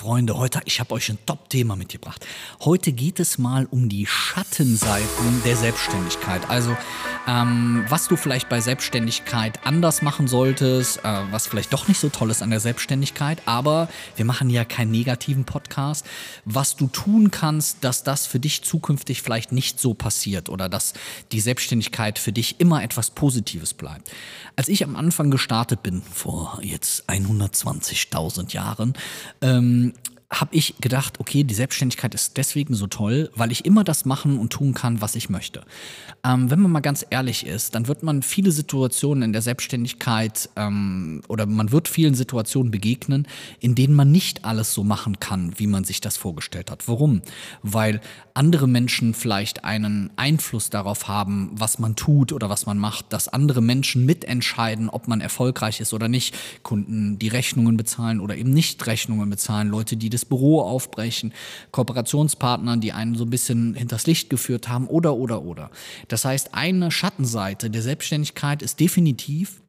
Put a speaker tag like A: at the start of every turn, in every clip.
A: Freunde, heute, ich habe euch ein Top-Thema mitgebracht. Heute geht es mal um die Schattenseiten der Selbstständigkeit. Also, ähm, was du vielleicht bei Selbstständigkeit anders machen solltest, äh, was vielleicht doch nicht so toll ist an der Selbstständigkeit, aber wir machen ja keinen negativen Podcast. Was du tun kannst, dass das für dich zukünftig vielleicht nicht so passiert oder dass die Selbstständigkeit für dich immer etwas Positives bleibt. Als ich am Anfang gestartet bin, vor jetzt 120.000 Jahren, ähm, habe ich gedacht, okay, die Selbstständigkeit ist deswegen so toll, weil ich immer das machen und tun kann, was ich möchte. Ähm, wenn man mal ganz ehrlich ist, dann wird man viele Situationen in der Selbstständigkeit ähm, oder man wird vielen Situationen begegnen, in denen man nicht alles so machen kann, wie man sich das vorgestellt hat. Warum? Weil andere Menschen vielleicht einen Einfluss darauf haben, was man tut oder was man macht, dass andere Menschen mitentscheiden, ob man erfolgreich ist oder nicht. Kunden, die Rechnungen bezahlen oder eben nicht Rechnungen bezahlen, Leute, die das das Büro aufbrechen, Kooperationspartnern, die einen so ein bisschen hinters Licht geführt haben oder, oder, oder. Das heißt, eine Schattenseite der Selbstständigkeit ist definitiv,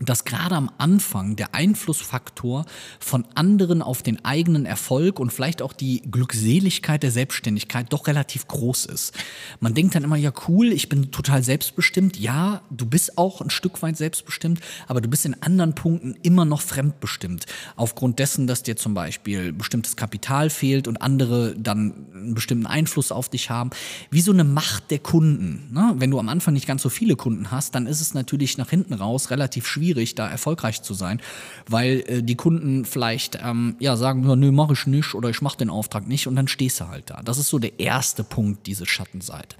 A: dass gerade am Anfang der Einflussfaktor von anderen auf den eigenen Erfolg und vielleicht auch die Glückseligkeit der Selbstständigkeit doch relativ groß ist. Man denkt dann immer, ja cool, ich bin total selbstbestimmt. Ja, du bist auch ein Stück weit selbstbestimmt, aber du bist in anderen Punkten immer noch fremdbestimmt. Aufgrund dessen, dass dir zum Beispiel bestimmtes Kapital fehlt und andere dann einen bestimmten Einfluss auf dich haben. Wie so eine Macht der Kunden. Ne? Wenn du am Anfang nicht ganz so viele Kunden hast, dann ist es natürlich nach hinten raus relativ schwierig schwierig, da erfolgreich zu sein, weil äh, die Kunden vielleicht ähm, ja sagen, nö, mach ich nicht oder ich mach den Auftrag nicht und dann stehst du halt da. Das ist so der erste Punkt, diese Schattenseite.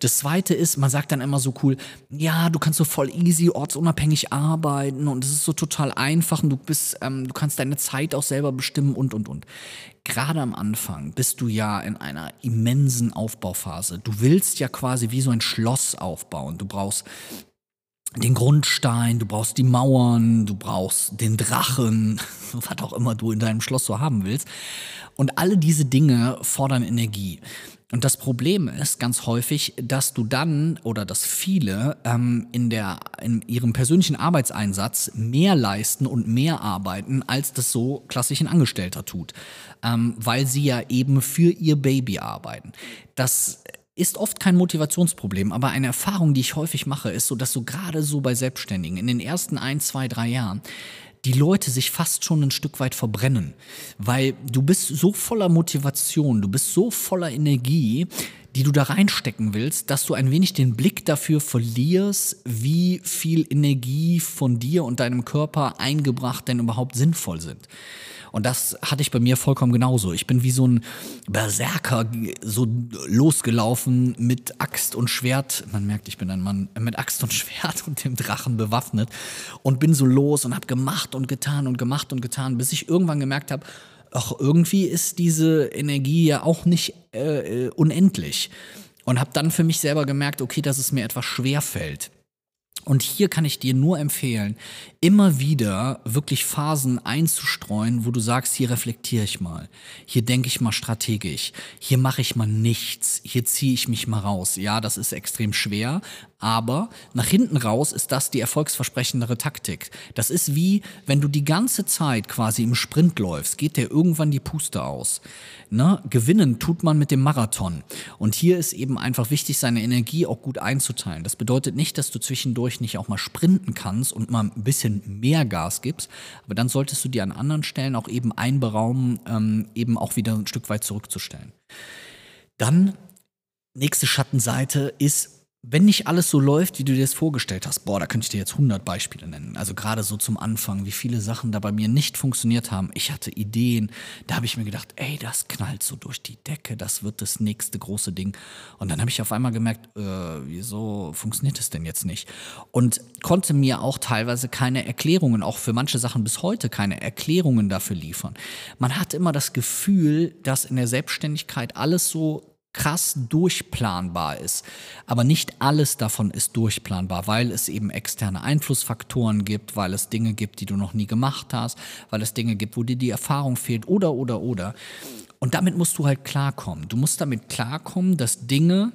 A: Das zweite ist, man sagt dann immer so cool, ja, du kannst so voll easy ortsunabhängig arbeiten und es ist so total einfach und du bist, ähm, du kannst deine Zeit auch selber bestimmen und und und. Gerade am Anfang bist du ja in einer immensen Aufbauphase. Du willst ja quasi wie so ein Schloss aufbauen. Du brauchst den Grundstein, du brauchst die Mauern, du brauchst den Drachen, was auch immer du in deinem Schloss so haben willst. Und alle diese Dinge fordern Energie. Und das Problem ist ganz häufig, dass du dann oder dass viele ähm, in, der, in ihrem persönlichen Arbeitseinsatz mehr leisten und mehr arbeiten, als das so klassisch ein Angestellter tut, ähm, weil sie ja eben für ihr Baby arbeiten. Das ist oft kein Motivationsproblem, aber eine Erfahrung, die ich häufig mache, ist so, dass so gerade so bei Selbstständigen in den ersten ein, zwei, drei Jahren die Leute sich fast schon ein Stück weit verbrennen, weil du bist so voller Motivation, du bist so voller Energie, die du da reinstecken willst, dass du ein wenig den Blick dafür verlierst, wie viel Energie von dir und deinem Körper eingebracht denn überhaupt sinnvoll sind. Und das hatte ich bei mir vollkommen genauso. Ich bin wie so ein Berserker so losgelaufen mit Axt und Schwert. Man merkt, ich bin ein Mann mit Axt und Schwert und dem Drachen bewaffnet und bin so los und habe gemacht und getan und gemacht und getan, bis ich irgendwann gemerkt habe, ach, irgendwie ist diese Energie ja auch nicht äh, äh unendlich. Und habe dann für mich selber gemerkt, okay, dass es mir etwas schwer fällt und hier kann ich dir nur empfehlen, immer wieder wirklich Phasen einzustreuen, wo du sagst, hier reflektiere ich mal, hier denke ich mal strategisch, hier mache ich mal nichts, hier ziehe ich mich mal raus. Ja, das ist extrem schwer, aber nach hinten raus ist das die erfolgsversprechendere Taktik. Das ist wie, wenn du die ganze Zeit quasi im Sprint läufst, geht dir irgendwann die Puste aus. Ne? Gewinnen tut man mit dem Marathon. Und hier ist eben einfach wichtig, seine Energie auch gut einzuteilen. Das bedeutet nicht, dass du zwischendurch nicht auch mal sprinten kannst und mal ein bisschen mehr Gas gibst, aber dann solltest du dir an anderen Stellen auch eben einberaumen, ähm, eben auch wieder ein Stück weit zurückzustellen. Dann nächste Schattenseite ist wenn nicht alles so läuft, wie du dir das vorgestellt hast, boah, da könnte ich dir jetzt 100 Beispiele nennen. Also gerade so zum Anfang, wie viele Sachen da bei mir nicht funktioniert haben. Ich hatte Ideen, da habe ich mir gedacht, ey, das knallt so durch die Decke, das wird das nächste große Ding. Und dann habe ich auf einmal gemerkt, äh, wieso funktioniert das denn jetzt nicht? Und konnte mir auch teilweise keine Erklärungen, auch für manche Sachen bis heute keine Erklärungen dafür liefern. Man hat immer das Gefühl, dass in der Selbstständigkeit alles so krass durchplanbar ist. Aber nicht alles davon ist durchplanbar, weil es eben externe Einflussfaktoren gibt, weil es Dinge gibt, die du noch nie gemacht hast, weil es Dinge gibt, wo dir die Erfahrung fehlt oder, oder, oder. Und damit musst du halt klarkommen. Du musst damit klarkommen, dass Dinge,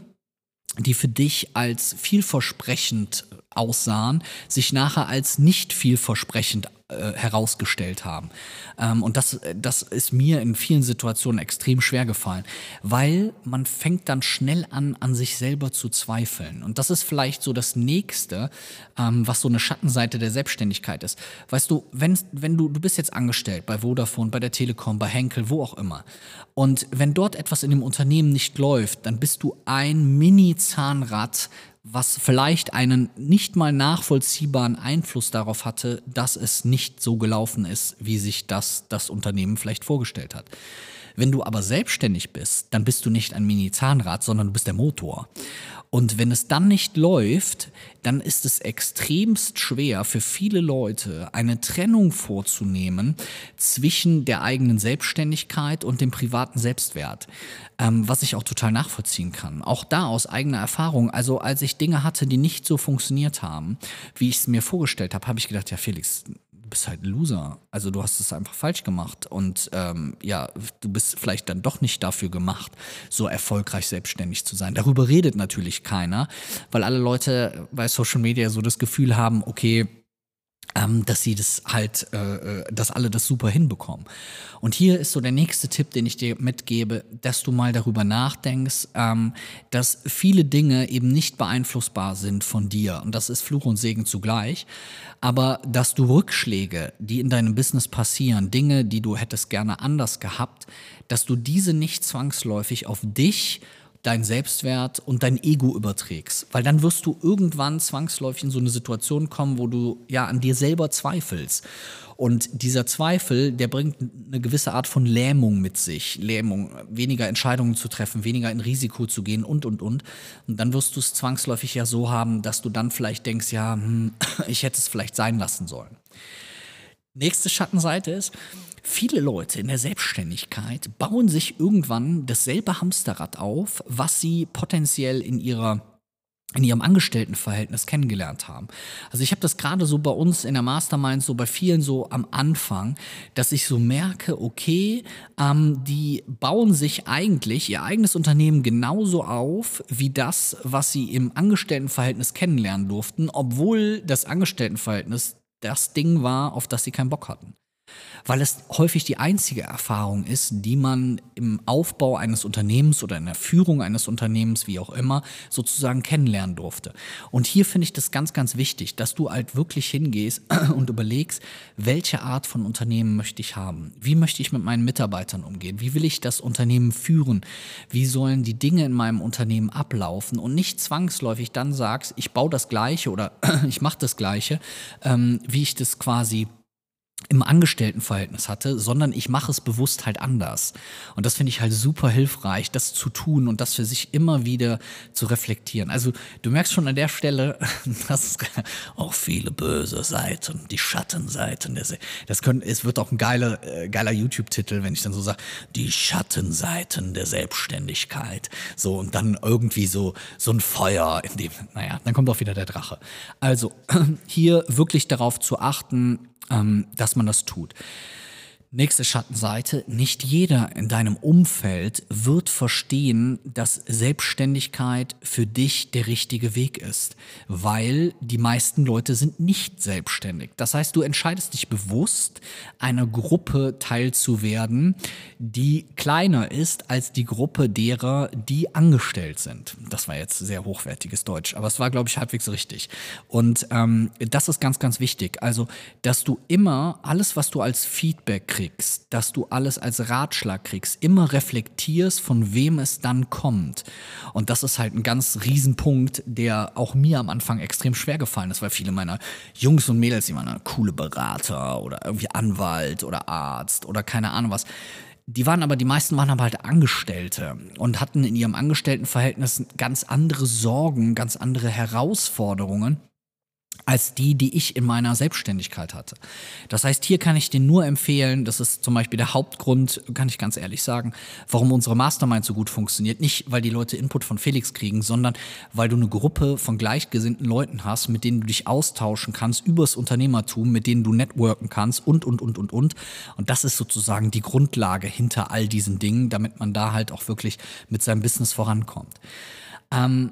A: die für dich als vielversprechend aussahen, sich nachher als nicht vielversprechend äh, herausgestellt haben. Ähm, und das, das ist mir in vielen Situationen extrem schwer gefallen, weil man fängt dann schnell an, an sich selber zu zweifeln. Und das ist vielleicht so das Nächste, ähm, was so eine Schattenseite der Selbstständigkeit ist. Weißt du, wenn, wenn du, du bist jetzt angestellt bei Vodafone, bei der Telekom, bei Henkel, wo auch immer. Und wenn dort etwas in dem Unternehmen nicht läuft, dann bist du ein Mini-Zahnrad, was vielleicht einen nicht mal nachvollziehbaren Einfluss darauf hatte, dass es nicht so gelaufen ist, wie sich das das Unternehmen vielleicht vorgestellt hat. Wenn du aber selbstständig bist, dann bist du nicht ein Mini-Zahnrad, sondern du bist der Motor. Und wenn es dann nicht läuft, dann ist es extremst schwer für viele Leute, eine Trennung vorzunehmen zwischen der eigenen Selbstständigkeit und dem privaten Selbstwert, ähm, was ich auch total nachvollziehen kann. Auch da aus eigener Erfahrung. Also als ich Dinge hatte, die nicht so funktioniert haben, wie ich es mir vorgestellt habe, habe ich gedacht, ja Felix, bist halt ein Loser. Also du hast es einfach falsch gemacht und ähm, ja, du bist vielleicht dann doch nicht dafür gemacht, so erfolgreich selbstständig zu sein. Darüber redet natürlich keiner, weil alle Leute bei Social Media so das Gefühl haben, okay, ähm, dass sie das halt, äh, äh, dass alle das super hinbekommen. Und hier ist so der nächste Tipp, den ich dir mitgebe, dass du mal darüber nachdenkst, ähm, dass viele Dinge eben nicht beeinflussbar sind von dir. Und das ist Fluch und Segen zugleich. Aber dass du Rückschläge, die in deinem Business passieren, Dinge, die du hättest gerne anders gehabt, dass du diese nicht zwangsläufig auf dich dein Selbstwert und dein Ego überträgst. Weil dann wirst du irgendwann zwangsläufig in so eine Situation kommen, wo du ja an dir selber zweifelst. Und dieser Zweifel, der bringt eine gewisse Art von Lähmung mit sich. Lähmung, weniger Entscheidungen zu treffen, weniger in Risiko zu gehen und, und, und. Und dann wirst du es zwangsläufig ja so haben, dass du dann vielleicht denkst, ja, hm, ich hätte es vielleicht sein lassen sollen. Nächste Schattenseite ist, viele Leute in der Selbstständigkeit bauen sich irgendwann dasselbe Hamsterrad auf, was sie potenziell in ihrer in ihrem Angestelltenverhältnis kennengelernt haben. Also ich habe das gerade so bei uns in der Mastermind, so bei vielen so am Anfang, dass ich so merke, okay, ähm, die bauen sich eigentlich ihr eigenes Unternehmen genauso auf wie das, was sie im Angestelltenverhältnis kennenlernen durften, obwohl das Angestelltenverhältnis das Ding war, auf das sie keinen Bock hatten weil es häufig die einzige Erfahrung ist, die man im Aufbau eines Unternehmens oder in der Führung eines Unternehmens, wie auch immer, sozusagen kennenlernen durfte. Und hier finde ich das ganz, ganz wichtig, dass du halt wirklich hingehst und überlegst, welche Art von Unternehmen möchte ich haben? Wie möchte ich mit meinen Mitarbeitern umgehen? Wie will ich das Unternehmen führen? Wie sollen die Dinge in meinem Unternehmen ablaufen? Und nicht zwangsläufig dann sagst, ich baue das Gleiche oder ich mache das Gleiche, ähm, wie ich das quasi im Angestelltenverhältnis hatte, sondern ich mache es bewusst halt anders. Und das finde ich halt super hilfreich, das zu tun und das für sich immer wieder zu reflektieren. Also du merkst schon an der Stelle, dass auch viele böse Seiten, die Schattenseiten. Der das können, es wird auch ein geiler, äh, geiler YouTube-Titel, wenn ich dann so sage, die Schattenseiten der Selbstständigkeit. So und dann irgendwie so so ein Feuer, in dem, naja, dann kommt auch wieder der Drache. Also hier wirklich darauf zu achten, ähm, dass man das tut. Nächste Schattenseite. Nicht jeder in deinem Umfeld wird verstehen, dass Selbstständigkeit für dich der richtige Weg ist, weil die meisten Leute sind nicht selbstständig. Das heißt, du entscheidest dich bewusst, einer Gruppe teilzuwerden, die kleiner ist als die Gruppe derer, die angestellt sind. Das war jetzt sehr hochwertiges Deutsch, aber es war, glaube ich, halbwegs richtig. Und ähm, das ist ganz, ganz wichtig. Also, dass du immer alles, was du als Feedback kriegst, kriegst, dass du alles als Ratschlag kriegst, immer reflektierst, von wem es dann kommt. Und das ist halt ein ganz Riesenpunkt, der auch mir am Anfang extrem schwer gefallen ist, weil viele meiner Jungs und Mädels, die waren coole Berater oder irgendwie Anwalt oder Arzt oder keine Ahnung was. Die waren aber, die meisten waren aber halt Angestellte und hatten in ihrem Angestelltenverhältnis ganz andere Sorgen, ganz andere Herausforderungen als die, die ich in meiner Selbstständigkeit hatte. Das heißt, hier kann ich dir nur empfehlen, das ist zum Beispiel der Hauptgrund, kann ich ganz ehrlich sagen, warum unsere Mastermind so gut funktioniert. Nicht, weil die Leute Input von Felix kriegen, sondern weil du eine Gruppe von gleichgesinnten Leuten hast, mit denen du dich austauschen kannst übers Unternehmertum, mit denen du networken kannst und, und, und, und, und. Und das ist sozusagen die Grundlage hinter all diesen Dingen, damit man da halt auch wirklich mit seinem Business vorankommt. Ähm,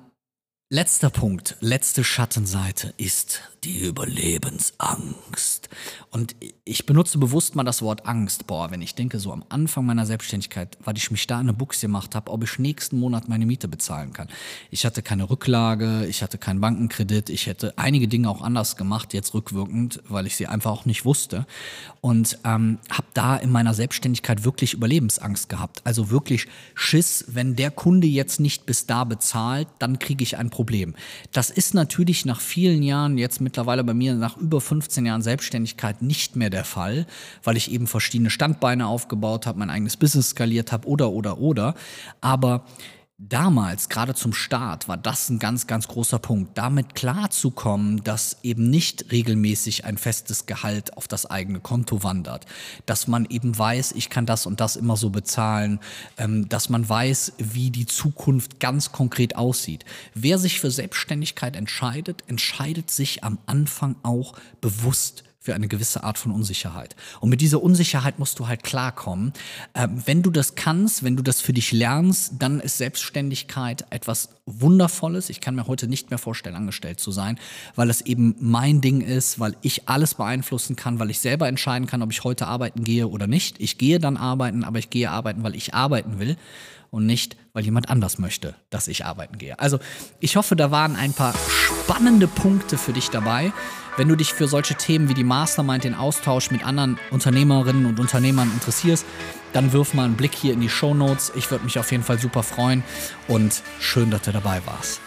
A: Letzter Punkt, letzte Schattenseite ist die Überlebensangst. Und ich benutze bewusst mal das Wort Angst. Boah, wenn ich denke, so am Anfang meiner Selbstständigkeit, weil ich mich da in eine Buchs gemacht habe, ob ich nächsten Monat meine Miete bezahlen kann. Ich hatte keine Rücklage, ich hatte keinen Bankenkredit, ich hätte einige Dinge auch anders gemacht, jetzt rückwirkend, weil ich sie einfach auch nicht wusste. Und ähm, habe da in meiner Selbstständigkeit wirklich Überlebensangst gehabt. Also wirklich Schiss, wenn der Kunde jetzt nicht bis da bezahlt, dann kriege ich ein Problem. Das ist natürlich nach vielen Jahren jetzt mit mittlerweile bei mir nach über 15 Jahren Selbstständigkeit nicht mehr der Fall, weil ich eben verschiedene Standbeine aufgebaut habe, mein eigenes Business skaliert habe oder, oder, oder. Aber Damals, gerade zum Start, war das ein ganz, ganz großer Punkt, damit klarzukommen, dass eben nicht regelmäßig ein festes Gehalt auf das eigene Konto wandert, dass man eben weiß, ich kann das und das immer so bezahlen, ähm, dass man weiß, wie die Zukunft ganz konkret aussieht. Wer sich für Selbstständigkeit entscheidet, entscheidet sich am Anfang auch bewusst für eine gewisse Art von Unsicherheit. Und mit dieser Unsicherheit musst du halt klarkommen. Ähm, wenn du das kannst, wenn du das für dich lernst, dann ist Selbstständigkeit etwas Wundervolles. Ich kann mir heute nicht mehr vorstellen, angestellt zu sein, weil es eben mein Ding ist, weil ich alles beeinflussen kann, weil ich selber entscheiden kann, ob ich heute arbeiten gehe oder nicht. Ich gehe dann arbeiten, aber ich gehe arbeiten, weil ich arbeiten will und nicht, weil jemand anders möchte, dass ich arbeiten gehe. Also ich hoffe, da waren ein paar spannende Punkte für dich dabei. Wenn du dich für solche Themen wie die Mastermind, den Austausch mit anderen Unternehmerinnen und Unternehmern interessierst, dann wirf mal einen Blick hier in die Show Notes. Ich würde mich auf jeden Fall super freuen und schön, dass du dabei warst.